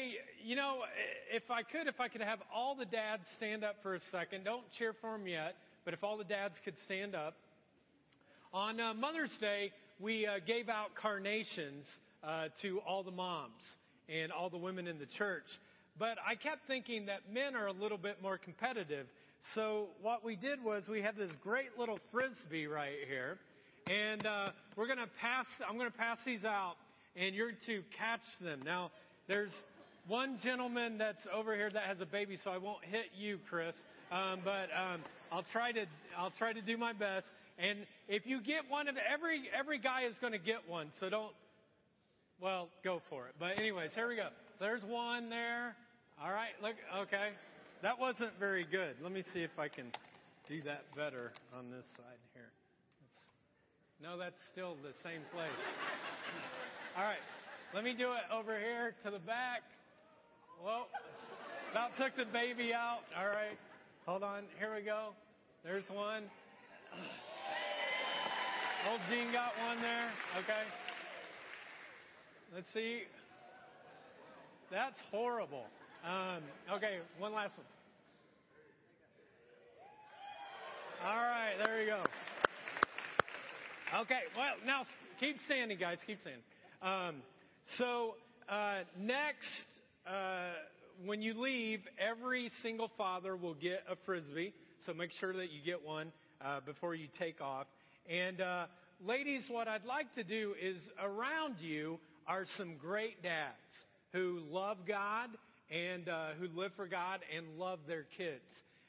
Hey, you know, if I could, if I could have all the dads stand up for a second. Don't cheer for them yet, but if all the dads could stand up. On uh, Mother's Day, we uh, gave out carnations uh, to all the moms and all the women in the church. But I kept thinking that men are a little bit more competitive. So what we did was we had this great little frisbee right here, and uh, we're to pass. I'm going to pass these out, and you're to catch them. Now, there's one gentleman that's over here that has a baby, so I won't hit you, Chris. Um, but um, I'll try to I'll try to do my best. And if you get one of every every guy is going to get one, so don't. Well, go for it. But anyways, here we go. So there's one there. All right. Look. Okay. That wasn't very good. Let me see if I can do that better on this side here. No, that's still the same place. All right. Let me do it over here to the back. Whoa. About took the baby out. All right. Hold on. Here we go. There's one. Old Gene got one there. Okay. Let's see. That's horrible. Um, okay, one last one. All right, there you go. Okay, well, now keep standing, guys. Keep standing. Um, so, uh, next, uh, when you leave, every single father will get a frisbee. So make sure that you get one uh, before you take off. And uh, ladies, what I'd like to do is around you are some great dads who love God and uh, who live for God and love their kids.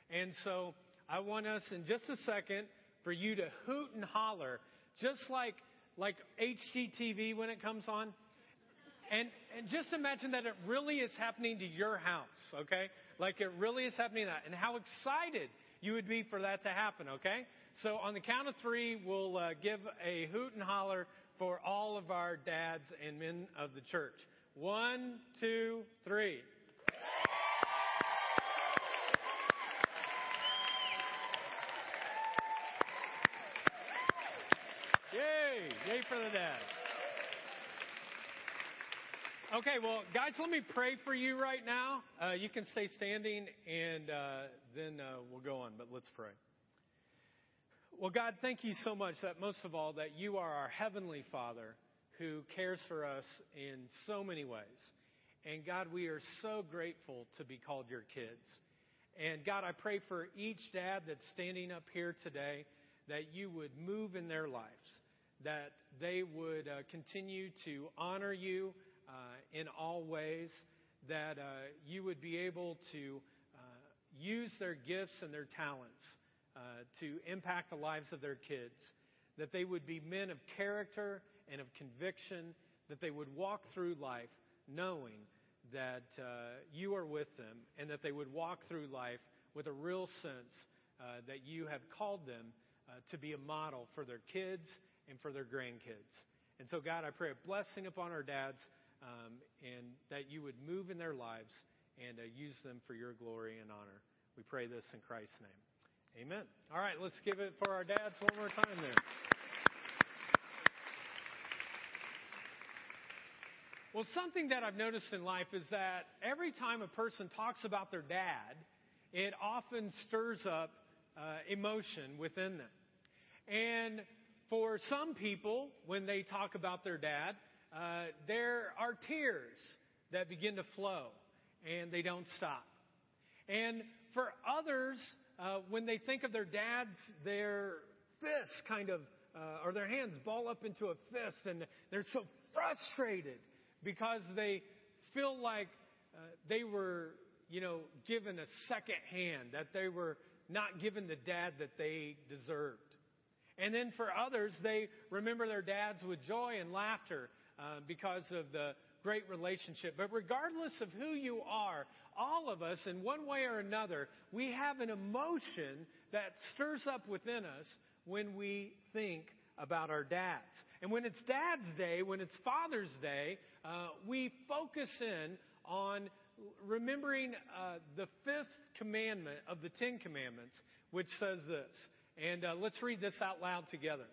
And so I want us in just a second for you to hoot and holler, just like like HGTV when it comes on. And, and just imagine that it really is happening to your house, okay? Like it really is happening that, and how excited you would be for that to happen, okay? So on the count of three, we'll uh, give a hoot and holler for all of our dads and men of the church. One, two, three. Yay! Yay for the dad. Okay, well, guys, let me pray for you right now. Uh, you can stay standing and uh, then uh, we'll go on, but let's pray. Well, God, thank you so much that most of all, that you are our Heavenly Father who cares for us in so many ways. And God, we are so grateful to be called your kids. And God, I pray for each dad that's standing up here today that you would move in their lives that they would uh, continue to honor you in all ways, that uh, you would be able to uh, use their gifts and their talents uh, to impact the lives of their kids, that they would be men of character and of conviction, that they would walk through life knowing that uh, you are with them, and that they would walk through life with a real sense that you have called them to be a model for their kids and for their grandkids. And so, God, I pray a blessing upon our dads and that you would move in their lives and uh, use them for your glory and honor. We pray this in Christ's name. Amen. All right, let's give it for our dads one more time then. Well, something that I've noticed in life is that every time a person talks about their dad, it often stirs up uh, emotion within them. And for some people, when they talk about their dad, uh, there are tears that begin to flow and they don't stop. And for others, uh, when they think of their dads, their fists kind of, uh, or their hands ball up into a fist and they're so frustrated because they feel like uh, they were, you know, given a second hand, that they were not given the dad that they deserved. And then for others, they remember their dads with joy and laughter uh, because of the great relationship. But regardless of who you are, all of us, in one way or another, we have an emotion that stirs up within us when we think about our dads. And when it's Dad's Day, when it's Father's Day, uh, we focus in on remembering uh, the fifth commandment of the Ten Commandments, which says this and uh, let's read this out loud together.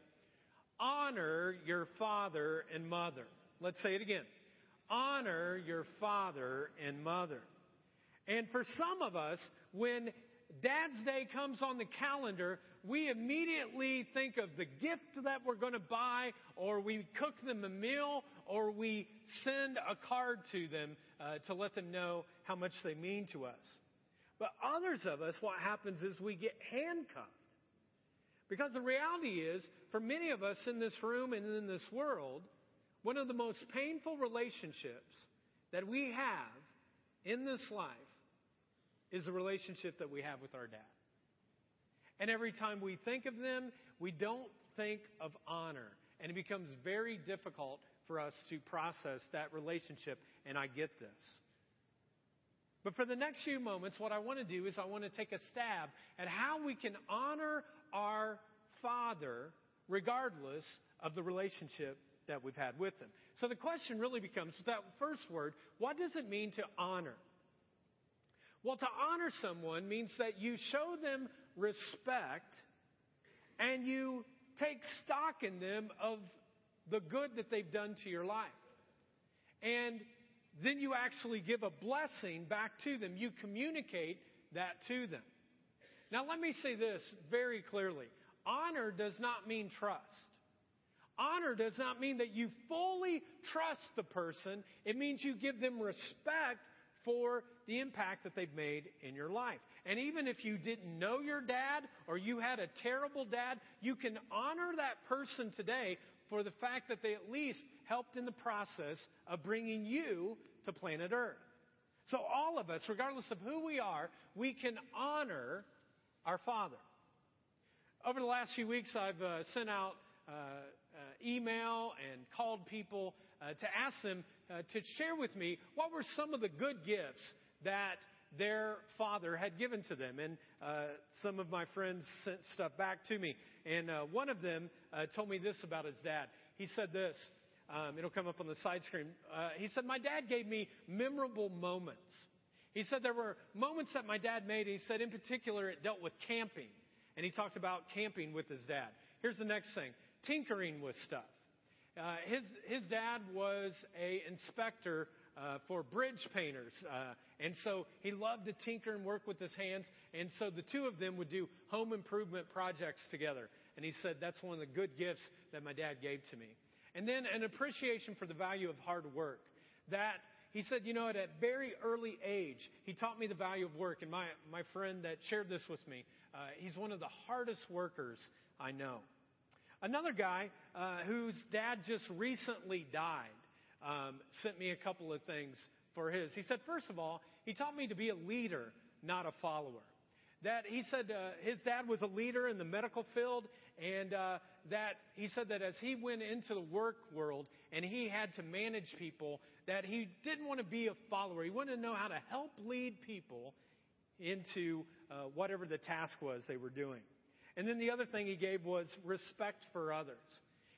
Honor your father and mother. Let's say it again. honor your father and mother. And for some of us, when Dad's Day comes on the calendar, we immediately think of the gift that we're going to buy, or we cook them a meal, or we send a card to them uh, to let them know how much they mean to us. But others of us, what happens is we get handcuffed. Because the reality is, for many of us in this room and in this world, one of the most painful relationships that we have in this life is the relationship that we have with our dad. And every time we think of them, we don't think of honor. And it becomes very difficult for us to process that relationship, and I get this. But for the next few moments, what I want to do is I want to take a stab at how we can honor our Father regardless of the relationship that we've had with them. So the question really becomes that first word, what does it mean to honor? Well, to honor someone means that you show them respect and you take stock in them of the good that they've done to your life. And then you actually give a blessing back to them. You communicate that to them. Now, let me say this very clearly honor does not mean trust. Honor does not mean that you fully trust the person, it means you give them respect for the impact that they've made in your life. And even if you didn't know your dad or you had a terrible dad, you can honor that person today for the fact that they at least helped in the process of bringing you to planet Earth. So all of us, regardless of who we are, we can honor our Father. Over the last few weeks, I've uh, sent out uh, email and called people uh, to ask them uh, to share with me what were some of the good gifts that their father had given to them. And uh, some of my friends sent stuff back to me. And uh, one of them uh, told me this about his dad. He said this. Um, it'll come up on the side screen. Uh, he said, My dad gave me memorable moments. He said there were moments that my dad made. He said, in particular, it dealt with camping. And he talked about camping with his dad. Here's the next thing tinkering with stuff. Uh, his, his dad was a inspector uh, for bridge painters. Uh, and so he loved to tinker and work with his hands. And so the two of them would do home improvement projects together. And he said, that's one of the good gifts that my dad gave to me. And then an appreciation for the value of hard work. That he said, you know, at a very early age, he taught me the value of work. And my, my friend that shared this with me, uh, he's one of the hardest workers I know. Another guy uh, whose dad just recently died um, sent me a couple of things for his. He said, first of all, he taught me to be a leader, not a follower. That he said uh, his dad was a leader in the medical field, and uh, that he said that as he went into the work world and he had to manage people, that he didn't want to be a follower. He wanted to know how to help lead people into uh, whatever the task was they were doing. And then the other thing he gave was respect for others.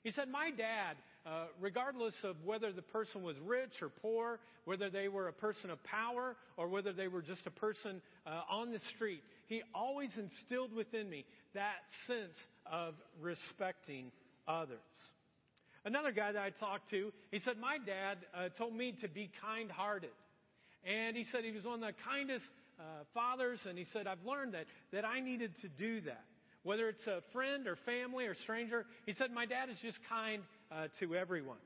He said, My dad, uh, regardless of whether the person was rich or poor, whether they were a person of power or whether they were just a person uh, on the street, he always instilled within me that sense of respecting others. Another guy that I talked to, he said, My dad uh, told me to be kind hearted. And he said he was one of the kindest uh, fathers, and he said, I've learned that, that I needed to do that whether it's a friend or family or stranger. He said, My dad is just kind uh, to everyone.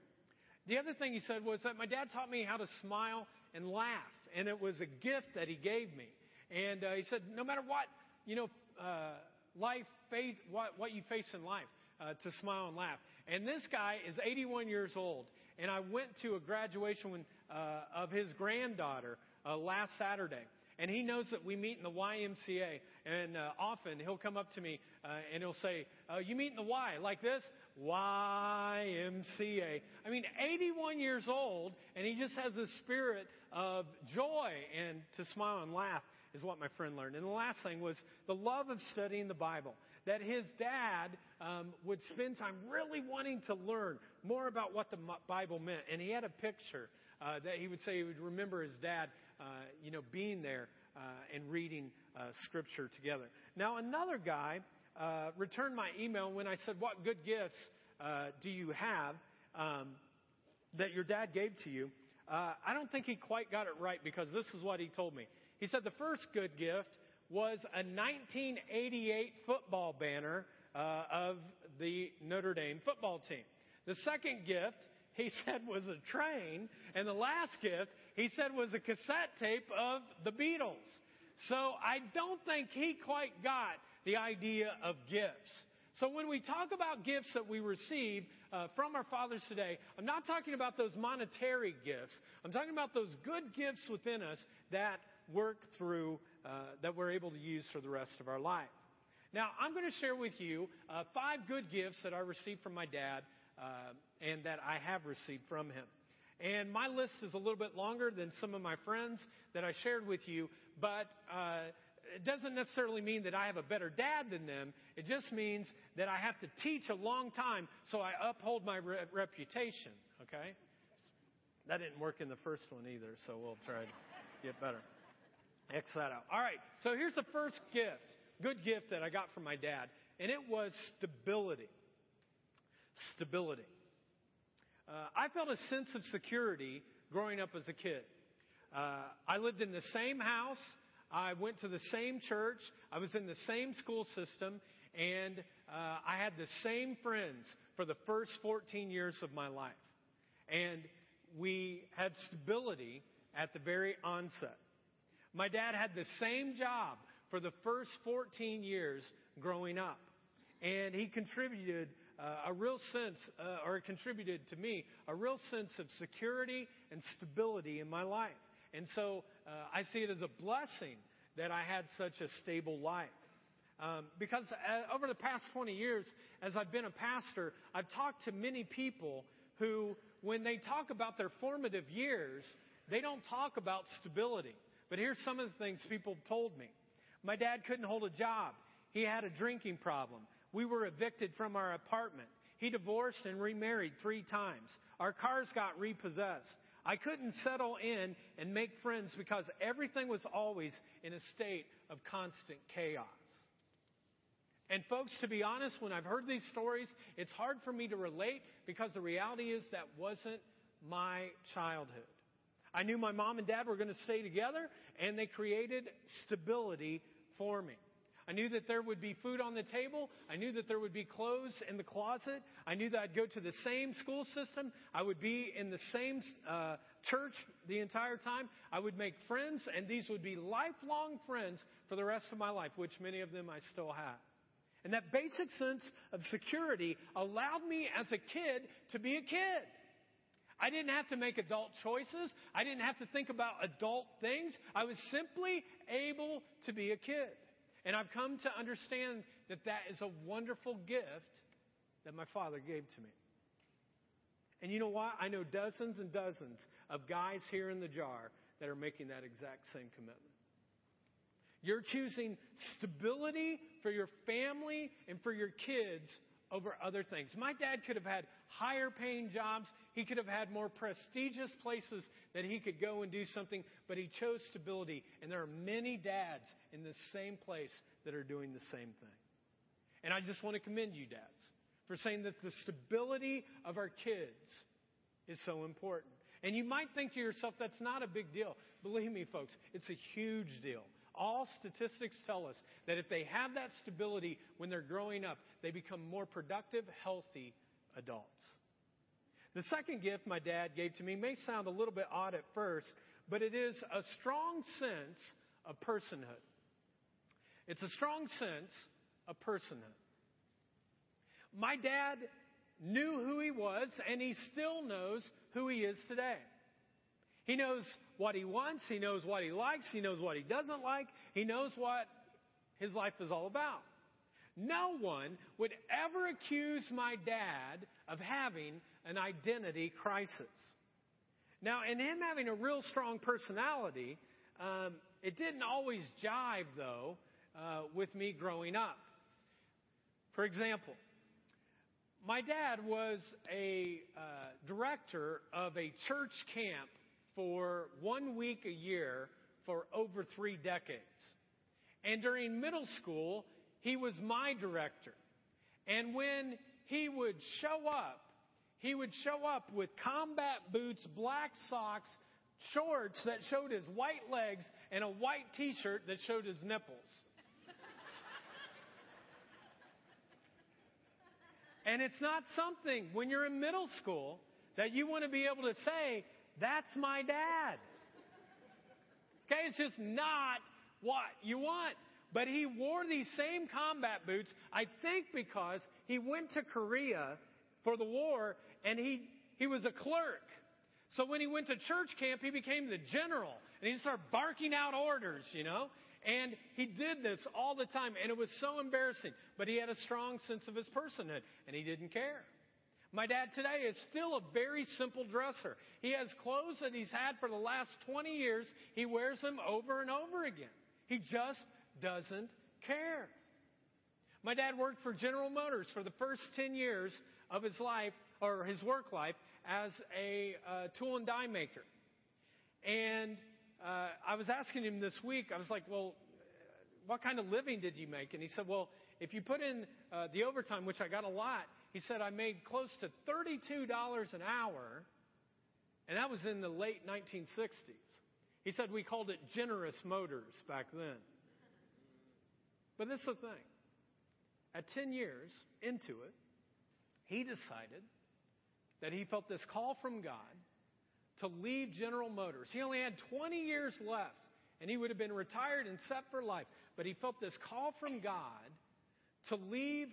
The other thing he said was that my dad taught me how to smile and laugh, and it was a gift that he gave me. And uh, he said, no matter what, you know, uh, life face, what, what you face in life, uh, to smile and laugh. And this guy is 81 years old, and I went to a graduation when, uh, of his granddaughter uh, last Saturday and he knows that we meet in the YMCA. And uh, often he'll come up to me uh, and he'll say, uh, "You meet in the Y like this." YMCA. I mean, 81 years old, and he just has this spirit of joy and to smile and laugh is what my friend learned. And the last thing was the love of studying the Bible. That his dad um, would spend time really wanting to learn more about what the Bible meant. And he had a picture uh, that he would say he would remember his dad uh, you know, being there uh, and reading uh, scripture together. Now, another guy uh, returned my email when I said, What good gifts uh, do you have um, that your dad gave to you? I don't think he quite got it right because this is what he told me. He said the first good gift was a 1988 football banner of the Notre Dame football team. The second gift, he said, was a train. And the last gift, he said, was a cassette tape of the Beatles. So I don't think he quite got the idea of gifts. So when we talk about gifts that we receive uh, from our fathers today, I'm not talking about those monetary gifts. I'm talking about those good gifts within us that work through, uh, that we're able to use for the rest of our life. Now, I'm going to share with you uh, five good gifts that I received from my dad uh, and that I have received from him. And my list is a little bit longer than some of my friends that I shared with you, but uh, it doesn't necessarily mean that I have a better dad than them. It just means that I have to teach a long time so I uphold my re- reputation. Okay? That didn't work in the first one either, so we'll try to get better. X that out. All right, so here's the first gift, good gift that I got from my dad, and it was stability. Stability. Uh, I felt a sense of security growing up as a kid. Uh, I lived in the same house I went to the same church. I was in the same school system. And uh, I had the same friends for the first 14 years of my life. And we had stability at the very onset. My dad had the same job for the first 14 years growing up. And he contributed uh, a real sense, uh, or contributed to me, a real sense of security and stability in my life. And so uh, I see it as a blessing that I had such a stable life. Um, because uh, over the past 20 years, as I've been a pastor, I've talked to many people who, when they talk about their formative years, they don't talk about stability. But here's some of the things people have told me. My dad couldn't hold a job. He had a drinking problem. We were evicted from our apartment. He divorced and remarried three times. Our cars got repossessed. I couldn't settle in and make friends because everything was always in a state of constant chaos. And folks, to be honest, when I've heard these stories, it's hard for me to relate because the reality is that wasn't my childhood. I knew my mom and dad were going to stay together and they created stability for me. I knew that there would be food on the table. I knew that there would be clothes in the closet. I knew that I'd go to the same school system. I would be in the same uh, church the entire time. I would make friends, and these would be lifelong friends for the rest of my life, which many of them I still have. And that basic sense of security allowed me as a kid to be a kid. I didn't have to make adult choices. I didn't have to think about adult things. I was simply able to be a kid. And I've come to understand that that is a wonderful gift that my father gave to me. And you know what? I know dozens and dozens of guys here in the jar that are making that exact same commitment. You're choosing stability for your family and for your kids over other things. My dad could have had higher paying jobs. He could have had more prestigious places that he could go and do something, but he chose stability. And there are many dads in the same place that are doing the same thing. And I just want to commend you, dads, for saying that the stability of our kids is so important. And you might think to yourself, that's not a big deal. Believe me, folks, it's a huge deal. All statistics tell us that if they have that stability when they're growing up, they become more productive, healthy adults. The second gift my dad gave to me may sound a little bit odd at first, but it is a strong sense of personhood. It's a strong sense of personhood. My dad knew who he was, and he still knows who he is today. He knows what he wants. He knows what he likes. He knows what he doesn't like. He knows what his life is all about. No one would ever accuse my dad of having an identity crisis. Now, in him having a real strong personality, um, it didn't always jive, though, uh, with me growing up. For example, my dad was a uh, director of a church camp for one week a year for over three decades. And during middle school, he was my director. And when he would show up, he would show up with combat boots, black socks, shorts that showed his white legs, and a white t shirt that showed his nipples. and it's not something when you're in middle school that you want to be able to say, That's my dad. Okay, it's just not what you want. But he wore these same combat boots, I think because he went to Korea for the war and he, he was a clerk. So when he went to church camp, he became the general and he started barking out orders, you know. And he did this all the time and it was so embarrassing. But he had a strong sense of his personhood and he didn't care. My dad today is still a very simple dresser. He has clothes that he's had for the last 20 years. He wears them over and over again. He just doesn't care. My dad worked for General Motors for the first 10 years of his life, or his work life, as a uh, tool and die maker. And uh, I was asking him this week, I was like, well, what kind of living did you make? And he said, well, if you put in uh, the overtime, which I got a lot, he said I made close to $32 an hour, and that was in the late 1960s. He said we called it generous motors back then. But this is the thing. At 10 years into it, he decided that he felt this call from God to leave General Motors. He only had 20 years left, and he would have been retired and set for life. But he felt this call from God to leave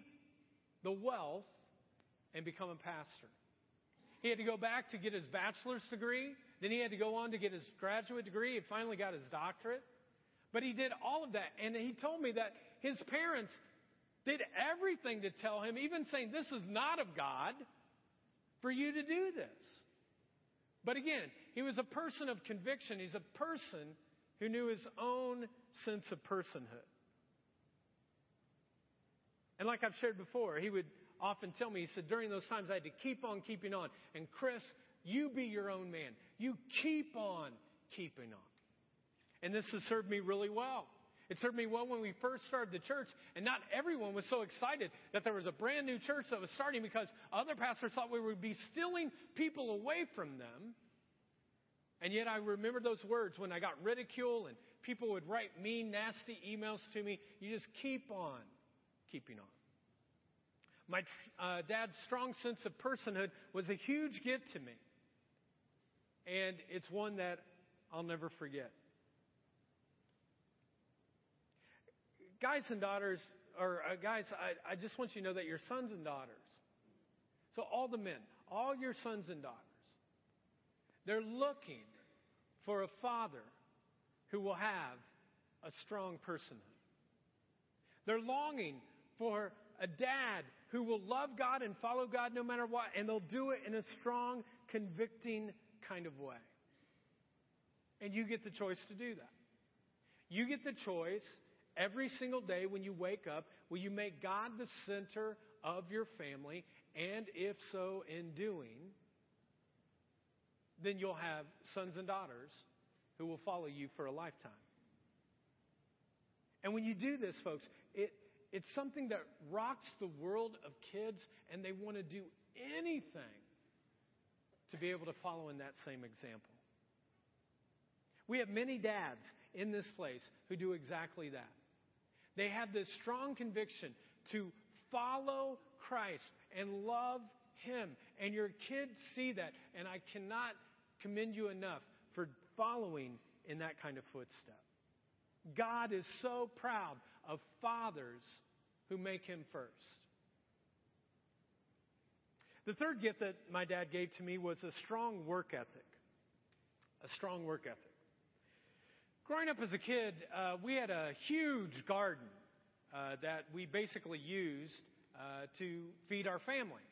the wealth and become a pastor. He had to go back to get his bachelor's degree. Then he had to go on to get his graduate degree. He finally got his doctorate. But he did all of that. And he told me that his parents did everything to tell him, even saying, This is not of God for you to do this. But again, he was a person of conviction. He's a person who knew his own sense of personhood. And like I've shared before, he would often tell me, he said, during those times I had to keep on keeping on. And Chris, you be your own man. You keep on keeping on. And this has served me really well. It served me well when we first started the church, and not everyone was so excited that there was a brand new church that was starting because other pastors thought we would be stealing people away from them. And yet I remember those words when I got ridicule and people would write mean, nasty emails to me. You just keep on keeping on. My uh, dad's strong sense of personhood was a huge gift to me. And it's one that I'll never forget. guys and daughters, or uh, guys, I, I just want you to know that your sons and daughters, so all the men, all your sons and daughters, they're looking for a father who will have a strong personhood. They're longing for a dad who will love God and follow God no matter what, and they'll do it in a strong, convicting kind of way. And you get the choice to do that. You get the choice Every single day when you wake up, will you make God the center of your family? And if so, in doing, then you'll have sons and daughters who will follow you for a lifetime. And when you do this, folks, it, it's something that rocks the world of kids, and they want to do anything to be able to follow in that same example. We have many dads in this place who do exactly that. They have this strong conviction to follow Christ and love Him. And your kids see that. And I cannot commend you enough for following in that kind of footstep. God is so proud of fathers who make Him first. The third gift that my dad gave to me was a strong work ethic. A strong work ethic. Growing up as a kid, uh, we had a huge garden uh, that we basically used uh, to feed our family.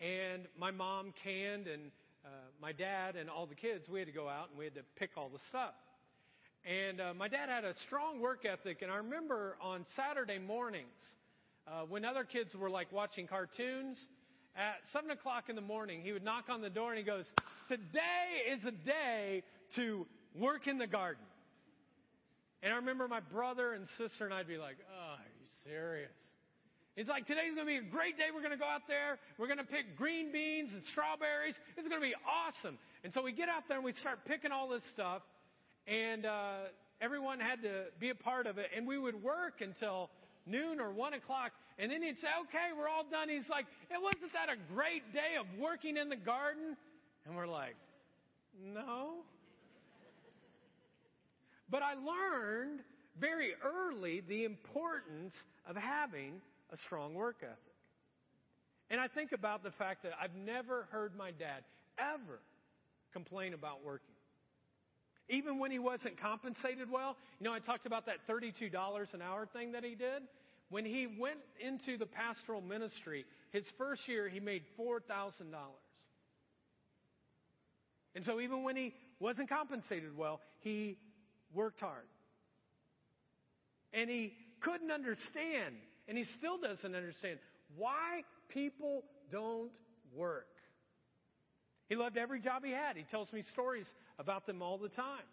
And my mom canned, and uh, my dad and all the kids, we had to go out and we had to pick all the stuff. And uh, my dad had a strong work ethic, and I remember on Saturday mornings, uh, when other kids were like watching cartoons, at 7 o'clock in the morning, he would knock on the door and he goes, Today is a day to work in the garden. And I remember my brother and sister and I'd be like, oh, are you serious? He's like, today's going to be a great day. We're going to go out there. We're going to pick green beans and strawberries. It's going to be awesome. And so we get out there and we start picking all this stuff. And uh, everyone had to be a part of it. And we would work until noon or one o'clock. And then he'd say, okay, we're all done. He's like, it wasn't that a great day of working in the garden? And we're like, no. But I learned very early the importance of having a strong work ethic. And I think about the fact that I've never heard my dad ever complain about working. Even when he wasn't compensated well. You know, I talked about that $32 an hour thing that he did. When he went into the pastoral ministry, his first year he made $4,000. And so even when he wasn't compensated well, he worked hard. And he couldn't understand and he still doesn't understand why people don't work. He loved every job he had. He tells me stories about them all the time.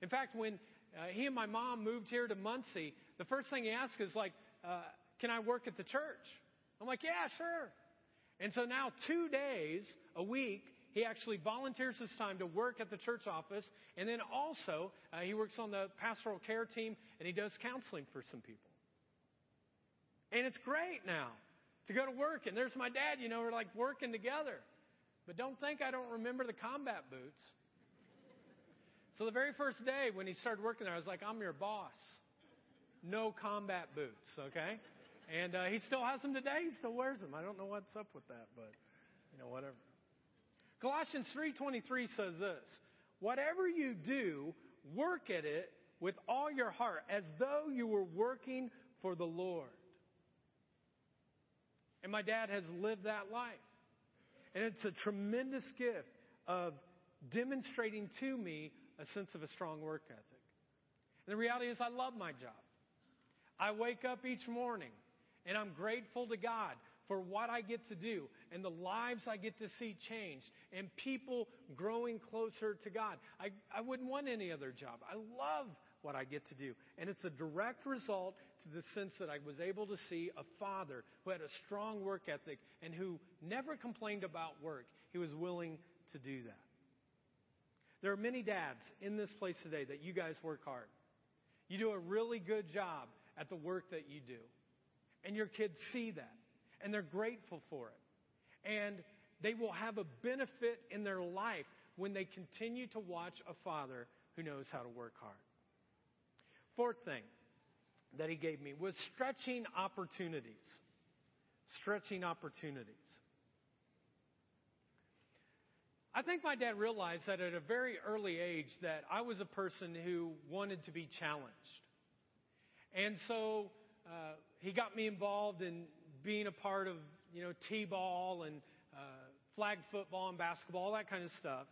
In fact, when uh, he and my mom moved here to Muncie, the first thing he asked is like, uh, "Can I work at the church?" I'm like, "Yeah, sure." And so now, two days a week, he actually volunteers his time to work at the church office, and then also uh, he works on the pastoral care team and he does counseling for some people. And it's great now to go to work. And there's my dad, you know, we're like working together. But don't think I don't remember the combat boots. So the very first day when he started working there, I was like, I'm your boss. No combat boots, okay? And uh, he still has them today. He still wears them. I don't know what's up with that, but you know, whatever. Colossians 3:23 says this: Whatever you do, work at it with all your heart, as though you were working for the Lord. And my dad has lived that life. And it's a tremendous gift of demonstrating to me a sense of a strong work ethic. And the reality is, I love my job. I wake up each morning and I'm grateful to God for what I get to do and the lives I get to see changed and people growing closer to God. I, I wouldn't want any other job. I love what I get to do. And it's a direct result the sense that I was able to see a father who had a strong work ethic and who never complained about work. He was willing to do that. There are many dads in this place today that you guys work hard. You do a really good job at the work that you do. And your kids see that. And they're grateful for it. And they will have a benefit in their life when they continue to watch a father who knows how to work hard. Fourth thing that he gave me was stretching opportunities. Stretching opportunities. I think my dad realized that at a very early age that I was a person who wanted to be challenged. And so uh, he got me involved in being a part of, you know, T-ball and uh, flag football and basketball, all that kind of stuff.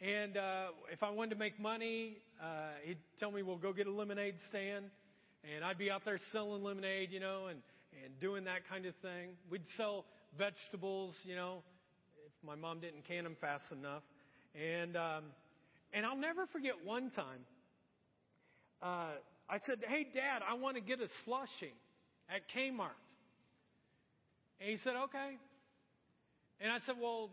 And uh, if I wanted to make money, uh, he'd tell me, "Well, go get a lemonade stand," and I'd be out there selling lemonade, you know, and and doing that kind of thing. We'd sell vegetables, you know, if my mom didn't can them fast enough, and um, and I'll never forget one time. Uh, I said, "Hey, Dad, I want to get a slushie at Kmart," and he said, "Okay." And I said, "Well,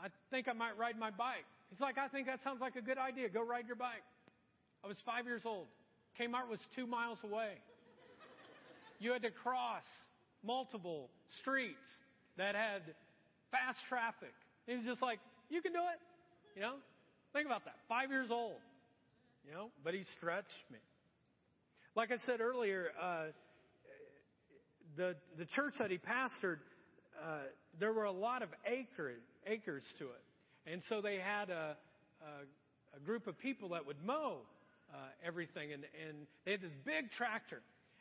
I think I might ride my bike. He's like, I think that sounds like a good idea. Go ride your bike. I was five years old. Kmart was two miles away. You had to cross multiple streets that had fast traffic. He was just like, you can do it. You know? Think about that. Five years old. You know? But he stretched me. Like I said earlier, uh, the, the church that he pastored, uh, there were a lot of acreage, acres to it. And so they had a, a, a group of people that would mow uh, everything, and, and they had this big tractor.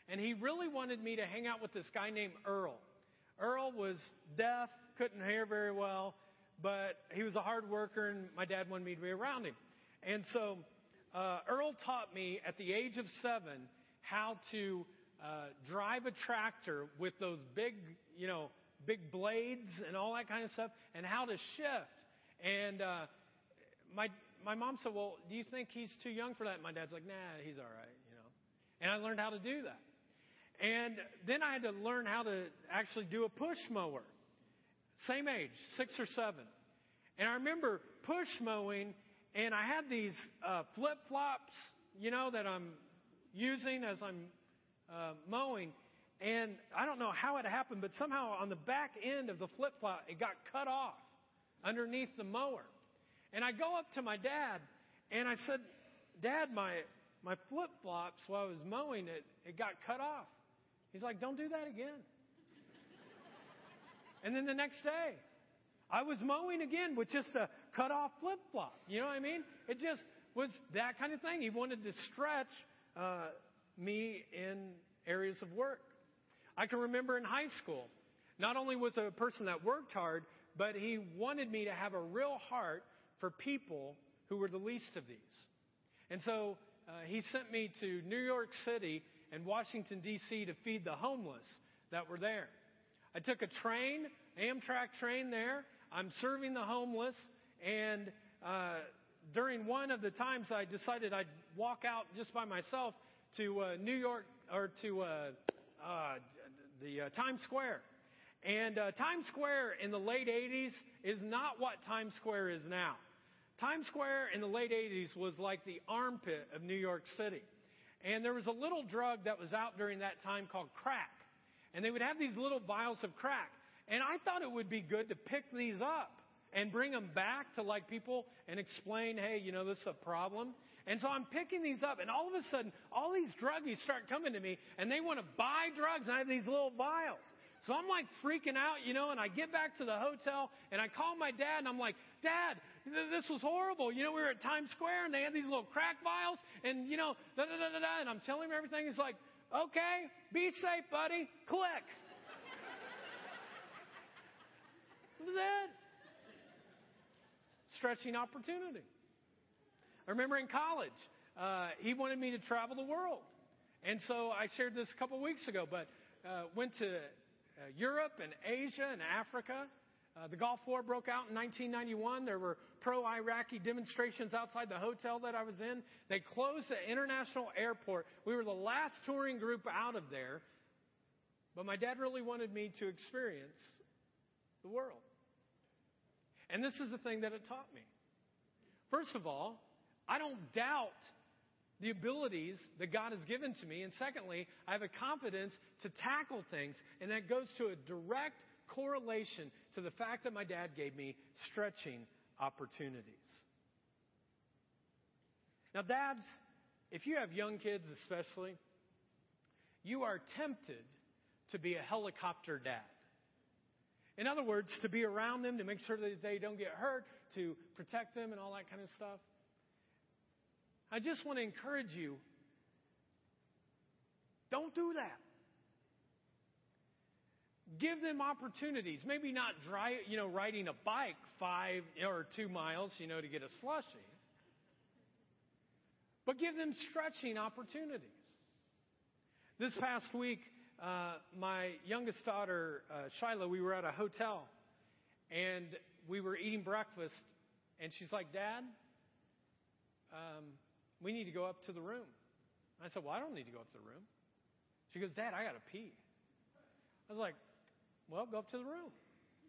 And he really wanted me to hang out with this guy named Earl. Earl was deaf, couldn't hear very well, but he was a hard worker, and my dad wanted me to be around him. And so uh, Earl taught me at the age of seven how to uh, drive a tractor with those big, you know, big blades and all that kind of stuff, and how to shift. And uh, my my mom said, "Well, do you think he's too young for that?" My dad's like, "Nah, he's all right," you know. And I learned how to do that. And then I had to learn how to actually do a push mower. Same age, six or seven. And I remember push mowing, and I had these uh, flip flops, you know, that I'm using as I'm uh, mowing. And I don't know how it happened, but somehow on the back end of the flip flop, it got cut off underneath the mower. And I go up to my dad, and I said, Dad, my, my flip flops while I was mowing it, it got cut off. He's like, Don't do that again. and then the next day, I was mowing again with just a cut off flip flop. You know what I mean? It just was that kind of thing. He wanted to stretch uh, me in areas of work. I can remember in high school, not only was a person that worked hard, but he wanted me to have a real heart for people who were the least of these. And so uh, he sent me to New York City and Washington, D.C. to feed the homeless that were there. I took a train, Amtrak train there. I'm serving the homeless, and uh, during one of the times I decided I'd walk out just by myself to uh, New York or to uh, uh, the uh, Times Square. And uh, Times Square in the late 80s is not what Times Square is now. Times Square in the late 80s was like the armpit of New York City. And there was a little drug that was out during that time called crack. And they would have these little vials of crack. And I thought it would be good to pick these up and bring them back to like people and explain, hey, you know, this is a problem. And so I'm picking these up, and all of a sudden, all these druggies start coming to me, and they want to buy drugs, and I have these little vials. So I'm like freaking out, you know, and I get back to the hotel, and I call my dad, and I'm like, Dad, this was horrible. You know, we were at Times Square, and they had these little crack vials, and, you know, da da da da da, and I'm telling him everything. He's like, okay, be safe, buddy. Click. that was. Stretching opportunity. I remember in college, uh, he wanted me to travel the world. And so I shared this a couple weeks ago, but uh, went to uh, Europe and Asia and Africa. Uh, the Gulf War broke out in 1991. There were pro Iraqi demonstrations outside the hotel that I was in. They closed the international airport. We were the last touring group out of there. But my dad really wanted me to experience the world. And this is the thing that it taught me. First of all, I don't doubt the abilities that God has given to me. And secondly, I have a confidence to tackle things. And that goes to a direct correlation to the fact that my dad gave me stretching opportunities. Now, dads, if you have young kids especially, you are tempted to be a helicopter dad. In other words, to be around them, to make sure that they don't get hurt, to protect them, and all that kind of stuff. I just want to encourage you don't do that. Give them opportunities. Maybe not dry, you know, riding a bike five or two miles, you know, to get a slushy. But give them stretching opportunities. This past week, uh, my youngest daughter, uh, Shiloh, we were at a hotel and we were eating breakfast, and she's like, Dad, um, we need to go up to the room. I said, Well, I don't need to go up to the room. She goes, Dad, I got to pee. I was like, Well, go up to the room.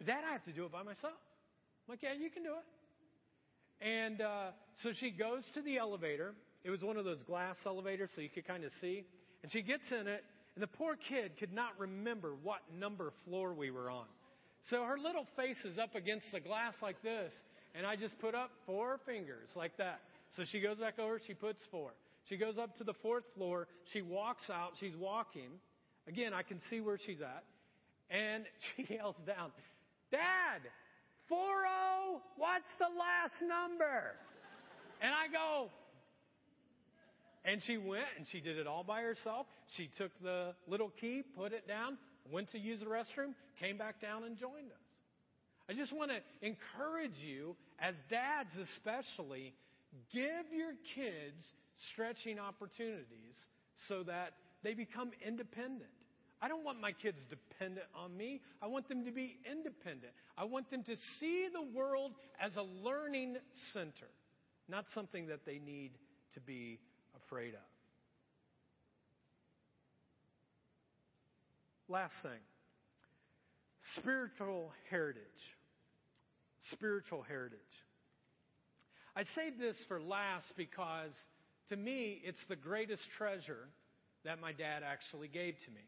Dad, I have to do it by myself. I'm like, Yeah, you can do it. And uh, so she goes to the elevator. It was one of those glass elevators so you could kind of see. And she gets in it, and the poor kid could not remember what number floor we were on. So her little face is up against the glass like this, and I just put up four fingers like that. So she goes back over, she puts four. She goes up to the fourth floor, she walks out, she's walking. Again, I can see where she's at. And she yells down, Dad, 40, what's the last number? And I go, and she went and she did it all by herself. She took the little key, put it down, went to use the restroom, came back down and joined us. I just want to encourage you, as dads especially, Give your kids stretching opportunities so that they become independent. I don't want my kids dependent on me. I want them to be independent. I want them to see the world as a learning center, not something that they need to be afraid of. Last thing spiritual heritage. Spiritual heritage. I saved this for last because to me it's the greatest treasure that my dad actually gave to me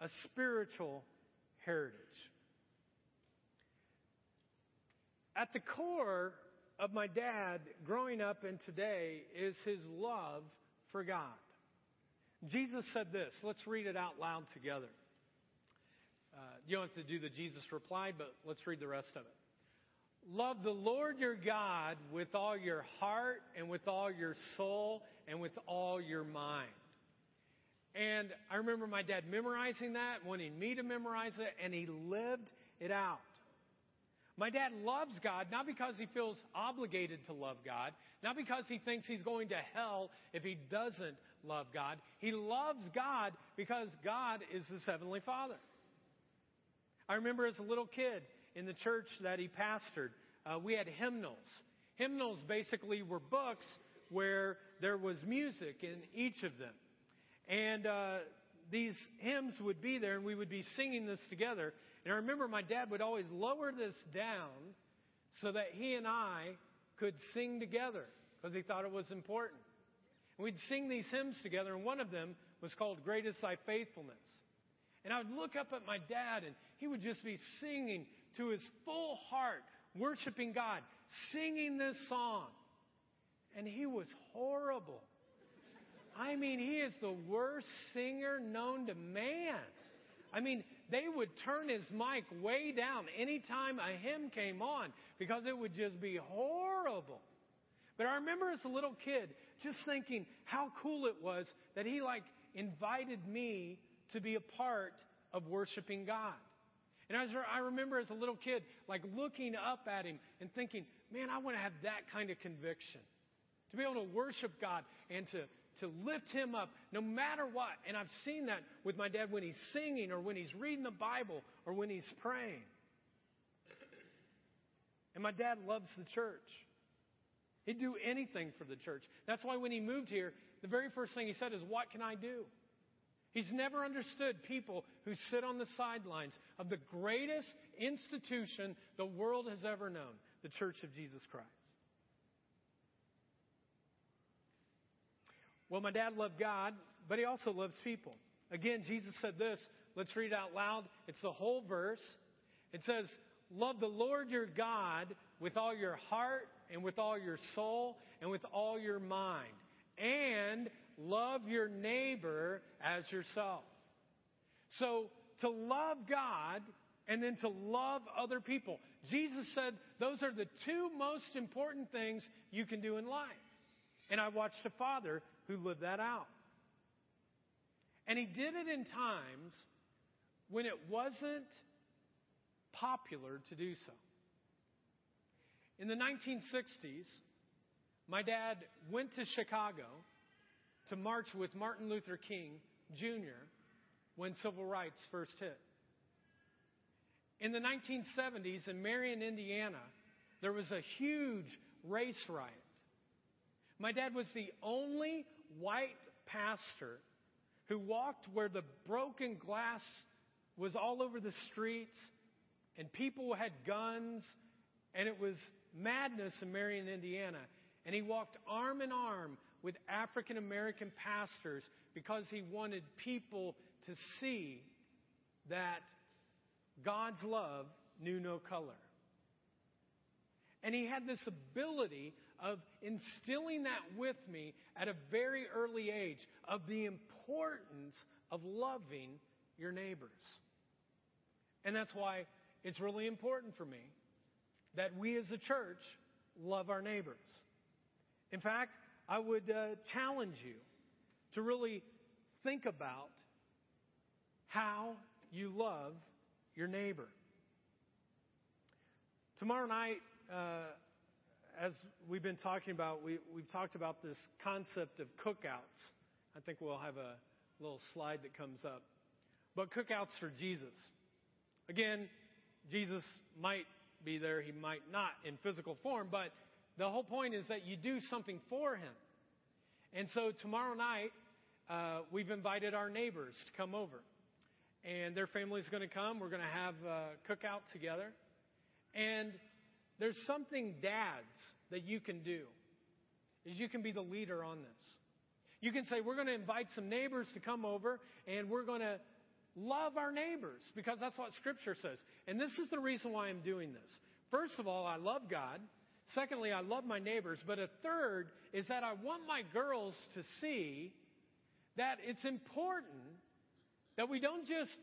a spiritual heritage. At the core of my dad growing up and today is his love for God. Jesus said this. Let's read it out loud together. Uh, you don't have to do the Jesus reply, but let's read the rest of it. Love the Lord your God with all your heart and with all your soul and with all your mind. And I remember my dad memorizing that, wanting me to memorize it, and he lived it out. My dad loves God not because he feels obligated to love God, not because he thinks he's going to hell if he doesn't love God. He loves God because God is his heavenly Father. I remember as a little kid in the church that he pastored, uh, we had hymnals. Hymnals basically were books where there was music in each of them. And uh, these hymns would be there, and we would be singing this together. And I remember my dad would always lower this down so that he and I could sing together because he thought it was important. And we'd sing these hymns together, and one of them was called Great is Thy Faithfulness. And I would look up at my dad, and he would just be singing to his full heart, worshiping God, singing this song. And he was horrible. I mean, he is the worst singer known to man. I mean, they would turn his mic way down anytime a hymn came on because it would just be horrible. But I remember as a little kid just thinking how cool it was that he like invited me to be a part of worshiping God. And I remember as a little kid, like looking up at him and thinking, man, I want to have that kind of conviction. To be able to worship God and to, to lift Him up no matter what. And I've seen that with my dad when he's singing or when he's reading the Bible or when he's praying. And my dad loves the church. He'd do anything for the church. That's why when he moved here, the very first thing he said is, What can I do? He's never understood people who sit on the sidelines of the greatest institution the world has ever known the Church of Jesus Christ. Well, my dad loved God, but he also loves people. Again, Jesus said this. Let's read it out loud. It's the whole verse. It says, Love the Lord your God with all your heart and with all your soul and with all your mind. And love your neighbor as yourself. So, to love God and then to love other people. Jesus said those are the two most important things you can do in life. And I watched a father who lived that out. And he did it in times when it wasn't popular to do so. In the 1960s, my dad went to Chicago to march with Martin Luther King Jr. when civil rights first hit. In the 1970s in Marion, Indiana, there was a huge race riot. My dad was the only white pastor who walked where the broken glass was all over the streets and people had guns and it was madness in Marion, Indiana. And he walked arm in arm with African American pastors because he wanted people to see that God's love knew no color. And he had this ability of instilling that with me at a very early age of the importance of loving your neighbors. And that's why it's really important for me that we as a church love our neighbors. In fact, I would uh, challenge you to really think about how you love your neighbor. Tomorrow night, uh, as we've been talking about, we, we've talked about this concept of cookouts. I think we'll have a little slide that comes up. But cookouts for Jesus. Again, Jesus might be there, he might not in physical form, but the whole point is that you do something for him. And so tomorrow night, uh, we've invited our neighbors to come over. and their family's going to come. We're going to have a cookout together. And there's something, dads, that you can do. Is you can be the leader on this. You can say, we're going to invite some neighbors to come over, and we're going to love our neighbors, because that's what Scripture says. And this is the reason why I'm doing this. First of all, I love God. Secondly, I love my neighbors. But a third is that I want my girls to see that it's important that we don't just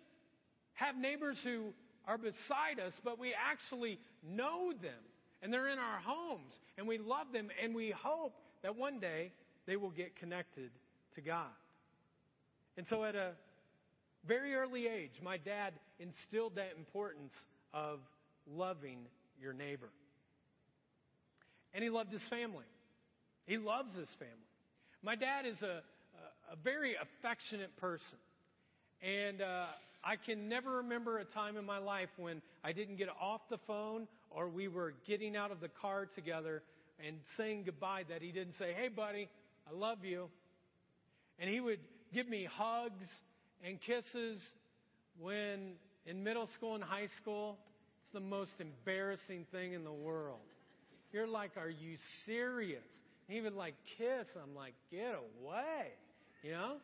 have neighbors who are beside us, but we actually know them and they're in our homes and we love them and we hope that one day they will get connected to God. And so at a very early age, my dad instilled that importance of loving your neighbor. And he loved his family. He loves his family. My dad is a, a, very affectionate person. And uh, I can never remember a time in my life when I didn't get off the phone or we were getting out of the car together and saying goodbye that he didn't say, Hey, buddy, I love you. And he would give me hugs and kisses when in middle school and high school. It's the most embarrassing thing in the world. You're like, Are you serious? And he would like kiss. I'm like, Get away. You know?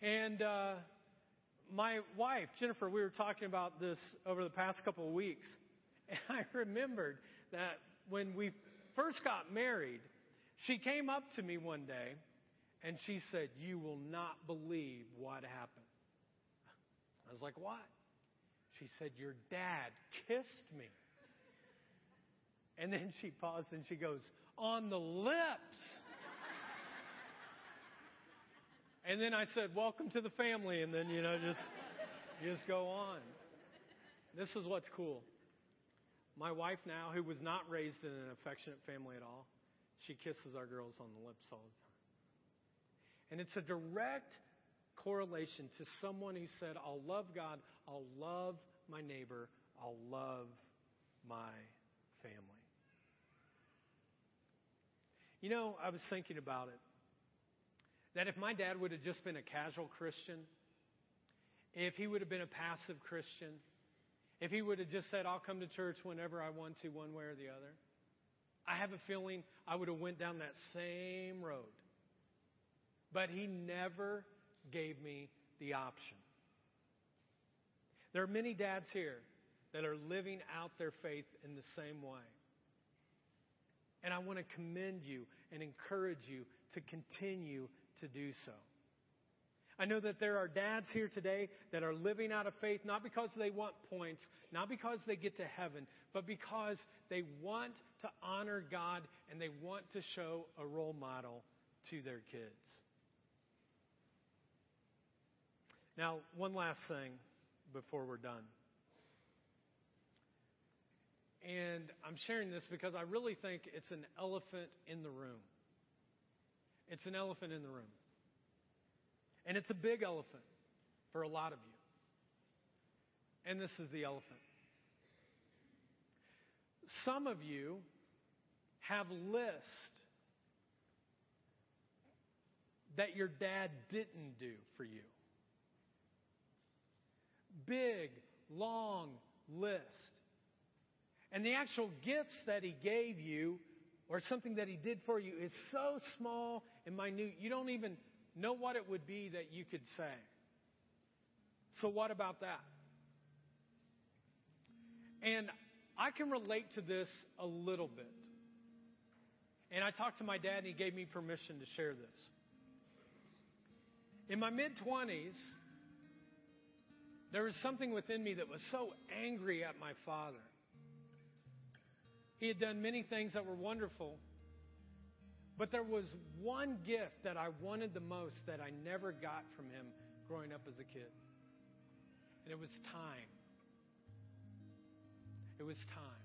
And, uh, my wife, Jennifer, we were talking about this over the past couple of weeks. And I remembered that when we first got married, she came up to me one day and she said, You will not believe what happened. I was like, What? She said, Your dad kissed me. And then she paused and she goes, On the lips. And then I said, Welcome to the family. And then, you know, just, just go on. This is what's cool. My wife now, who was not raised in an affectionate family at all, she kisses our girls on the lips all the time. And it's a direct correlation to someone who said, I'll love God, I'll love my neighbor, I'll love my family. You know, I was thinking about it. That if my dad would have just been a casual Christian, if he would have been a passive Christian, if he would have just said, I'll come to church whenever I want to, one way or the other, I have a feeling I would have went down that same road. But he never gave me the option. There are many dads here that are living out their faith in the same way. And I want to commend you and encourage you to continue to do so. I know that there are dads here today that are living out of faith not because they want points, not because they get to heaven, but because they want to honor God and they want to show a role model to their kids. Now, one last thing before we're done. And I'm sharing this because I really think it's an elephant in the room. It's an elephant in the room. And it's a big elephant for a lot of you. And this is the elephant. Some of you have lists that your dad didn't do for you. Big, long list. And the actual gifts that he gave you or something that he did for you is so small and minute, you don't even know what it would be that you could say. So, what about that? And I can relate to this a little bit. And I talked to my dad, and he gave me permission to share this. In my mid 20s, there was something within me that was so angry at my father. He had done many things that were wonderful, but there was one gift that I wanted the most that I never got from him growing up as a kid. And it was time. It was time.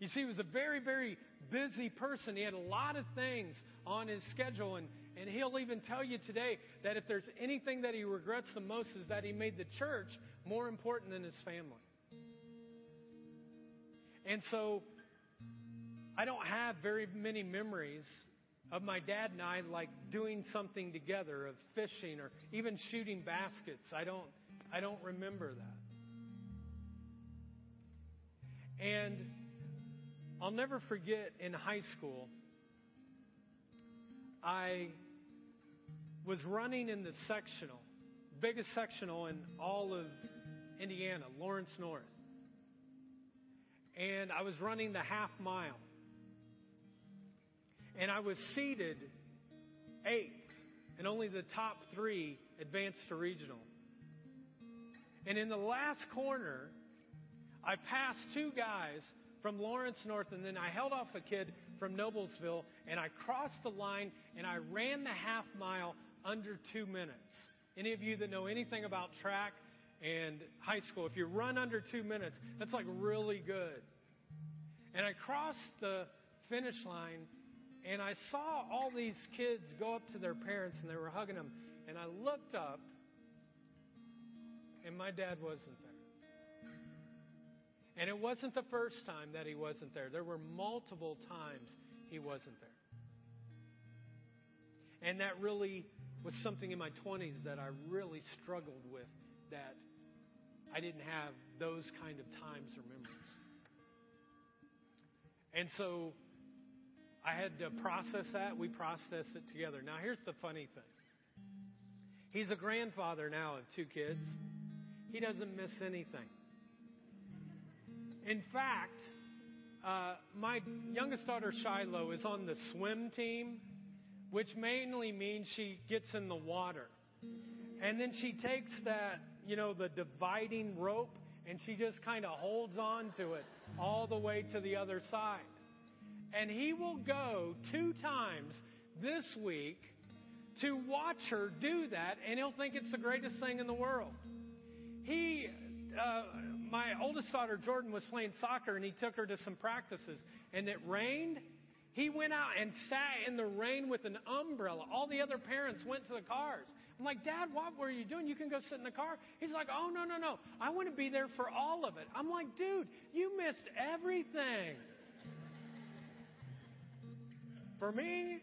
You see, he was a very, very busy person. He had a lot of things on his schedule. And, and he'll even tell you today that if there's anything that he regrets the most is that he made the church more important than his family. And so I don't have very many memories of my dad and I like doing something together of fishing or even shooting baskets. I don't I don't remember that. And I'll never forget in high school I was running in the sectional, biggest sectional in all of Indiana, Lawrence North. And I was running the half mile. And I was seeded eighth, and only the top three advanced to regional. And in the last corner, I passed two guys from Lawrence North, and then I held off a kid from Noblesville, and I crossed the line and I ran the half mile under two minutes. Any of you that know anything about track and high school, if you run under two minutes, that's like really good. And I crossed the finish line and I saw all these kids go up to their parents and they were hugging them. And I looked up and my dad wasn't there. And it wasn't the first time that he wasn't there. There were multiple times he wasn't there. And that really was something in my 20s that I really struggled with that I didn't have those kind of times or memories. And so I had to process that. We processed it together. Now, here's the funny thing he's a grandfather now of two kids, he doesn't miss anything. In fact, uh, my youngest daughter Shiloh is on the swim team, which mainly means she gets in the water. And then she takes that, you know, the dividing rope and she just kind of holds on to it all the way to the other side. And he will go two times this week to watch her do that, and he'll think it's the greatest thing in the world. He uh, my oldest daughter Jordan was playing soccer and he took her to some practices and it rained. He went out and sat in the rain with an umbrella. All the other parents went to the cars. I'm like, Dad, what were you doing? You can go sit in the car. He's like, Oh, no, no, no. I want to be there for all of it. I'm like, Dude, you missed everything. For me,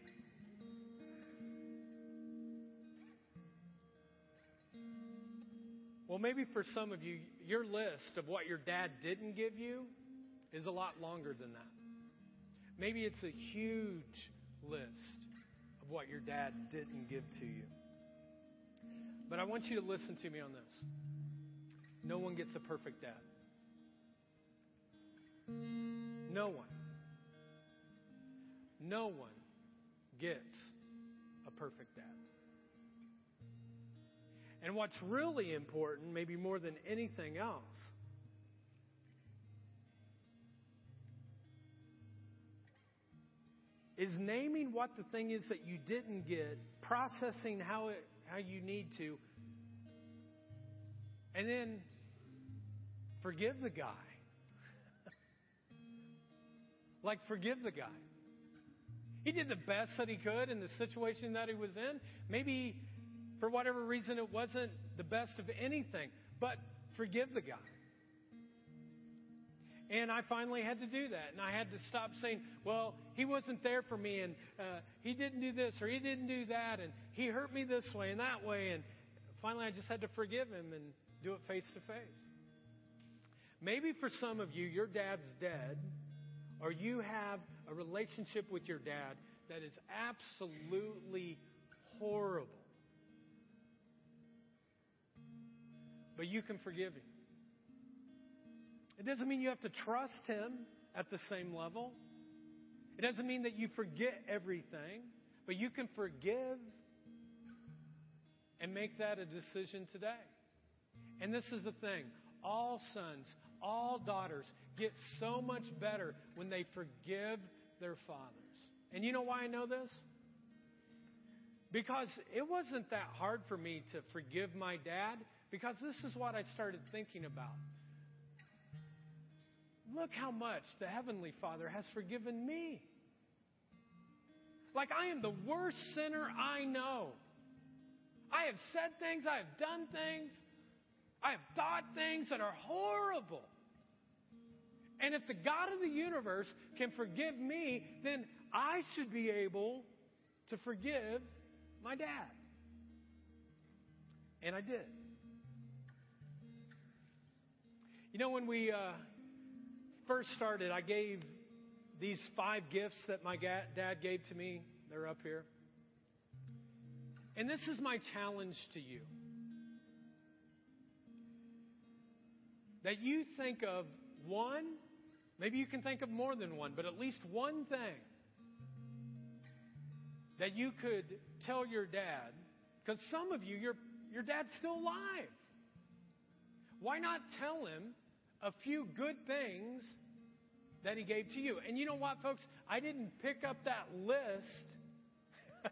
Well, maybe for some of you, your list of what your dad didn't give you is a lot longer than that. Maybe it's a huge list of what your dad didn't give to you. But I want you to listen to me on this. No one gets a perfect dad. No one. No one gets a perfect dad. And what's really important, maybe more than anything else, is naming what the thing is that you didn't get, processing how it how you need to, and then forgive the guy. like forgive the guy. He did the best that he could in the situation that he was in. Maybe for whatever reason, it wasn't the best of anything. But forgive the guy. And I finally had to do that. And I had to stop saying, well, he wasn't there for me, and uh, he didn't do this, or he didn't do that, and he hurt me this way and that way. And finally, I just had to forgive him and do it face to face. Maybe for some of you, your dad's dead, or you have a relationship with your dad that is absolutely horrible. but you can forgive him. It doesn't mean you have to trust him at the same level. It doesn't mean that you forget everything, but you can forgive and make that a decision today. And this is the thing all sons, all daughters get so much better when they forgive their fathers. And you know why I know this? Because it wasn't that hard for me to forgive my dad because this is what I started thinking about. Look how much the Heavenly Father has forgiven me. Like I am the worst sinner I know. I have said things, I have done things, I have thought things that are horrible. And if the God of the universe can forgive me, then I should be able to forgive my dad. And I did. You know, when we uh, first started, I gave these five gifts that my dad gave to me. They're up here. And this is my challenge to you that you think of one, maybe you can think of more than one, but at least one thing that you could tell your dad, because some of you, your, your dad's still alive. Why not tell him a few good things that he gave to you? And you know what, folks? I didn't pick up that list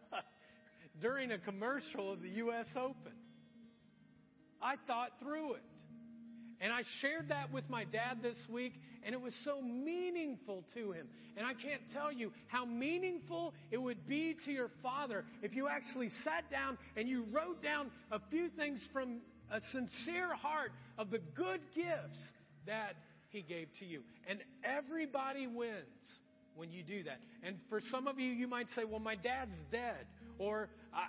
during a commercial of the U.S. Open. I thought through it. And I shared that with my dad this week, and it was so meaningful to him. And I can't tell you how meaningful it would be to your father if you actually sat down and you wrote down a few things from a sincere heart of the good gifts that he gave to you. And everybody wins when you do that. And for some of you, you might say, well, my dad's dead. Or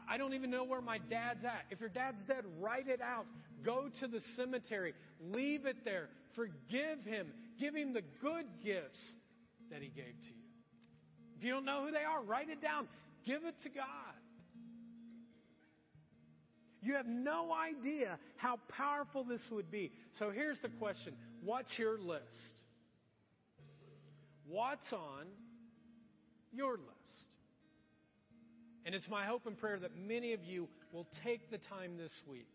I don't even know where my dad's at. If your dad's dead, write it out. Go to the cemetery. Leave it there. Forgive him. Give him the good gifts that he gave to you. If you don't know who they are, write it down. Give it to God. You have no idea how powerful this would be. So here's the question What's your list? What's on your list? And it's my hope and prayer that many of you will take the time this week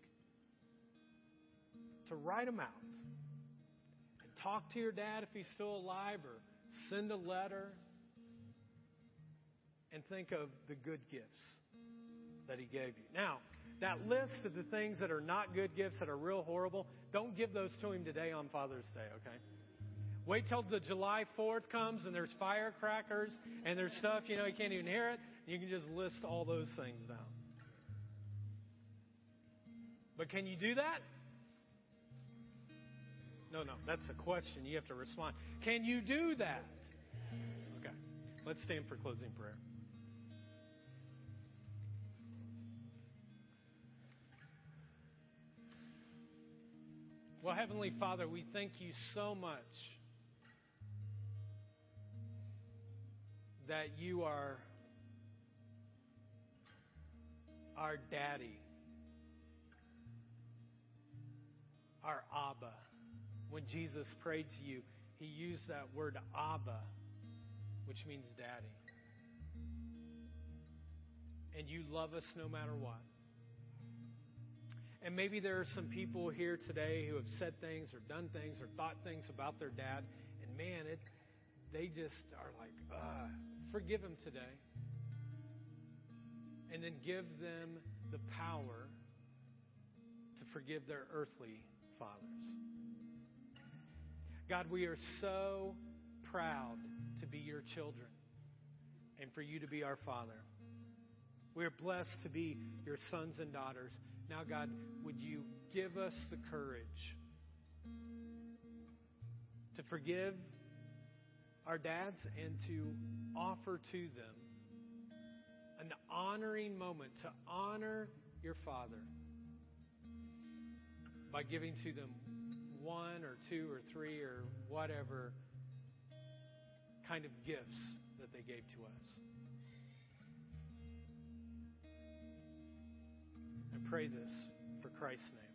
to write them out talk to your dad if he's still alive or send a letter and think of the good gifts that he gave you. Now, that list of the things that are not good gifts, that are real horrible, don't give those to him today on Father's Day, okay? Wait till the July 4th comes and there's firecrackers and there's stuff, you know, you can't even hear it. You can just list all those things down. But can you do that? No, no, that's a question. You have to respond. Can you do that? Okay. Let's stand for closing prayer. Well, Heavenly Father, we thank you so much that you are our daddy, our Abba. When Jesus prayed to you, he used that word Abba, which means daddy. And you love us no matter what. And maybe there are some people here today who have said things or done things or thought things about their dad, and man, it they just are like, forgive them today. And then give them the power to forgive their earthly fathers. God, we are so proud to be your children and for you to be our Father. We are blessed to be your sons and daughters. Now, God, would you give us the courage to forgive our dads and to offer to them an honoring moment to honor your father by giving to them one or two or three or whatever kind of gifts that they gave to us. I pray this for Christ's name.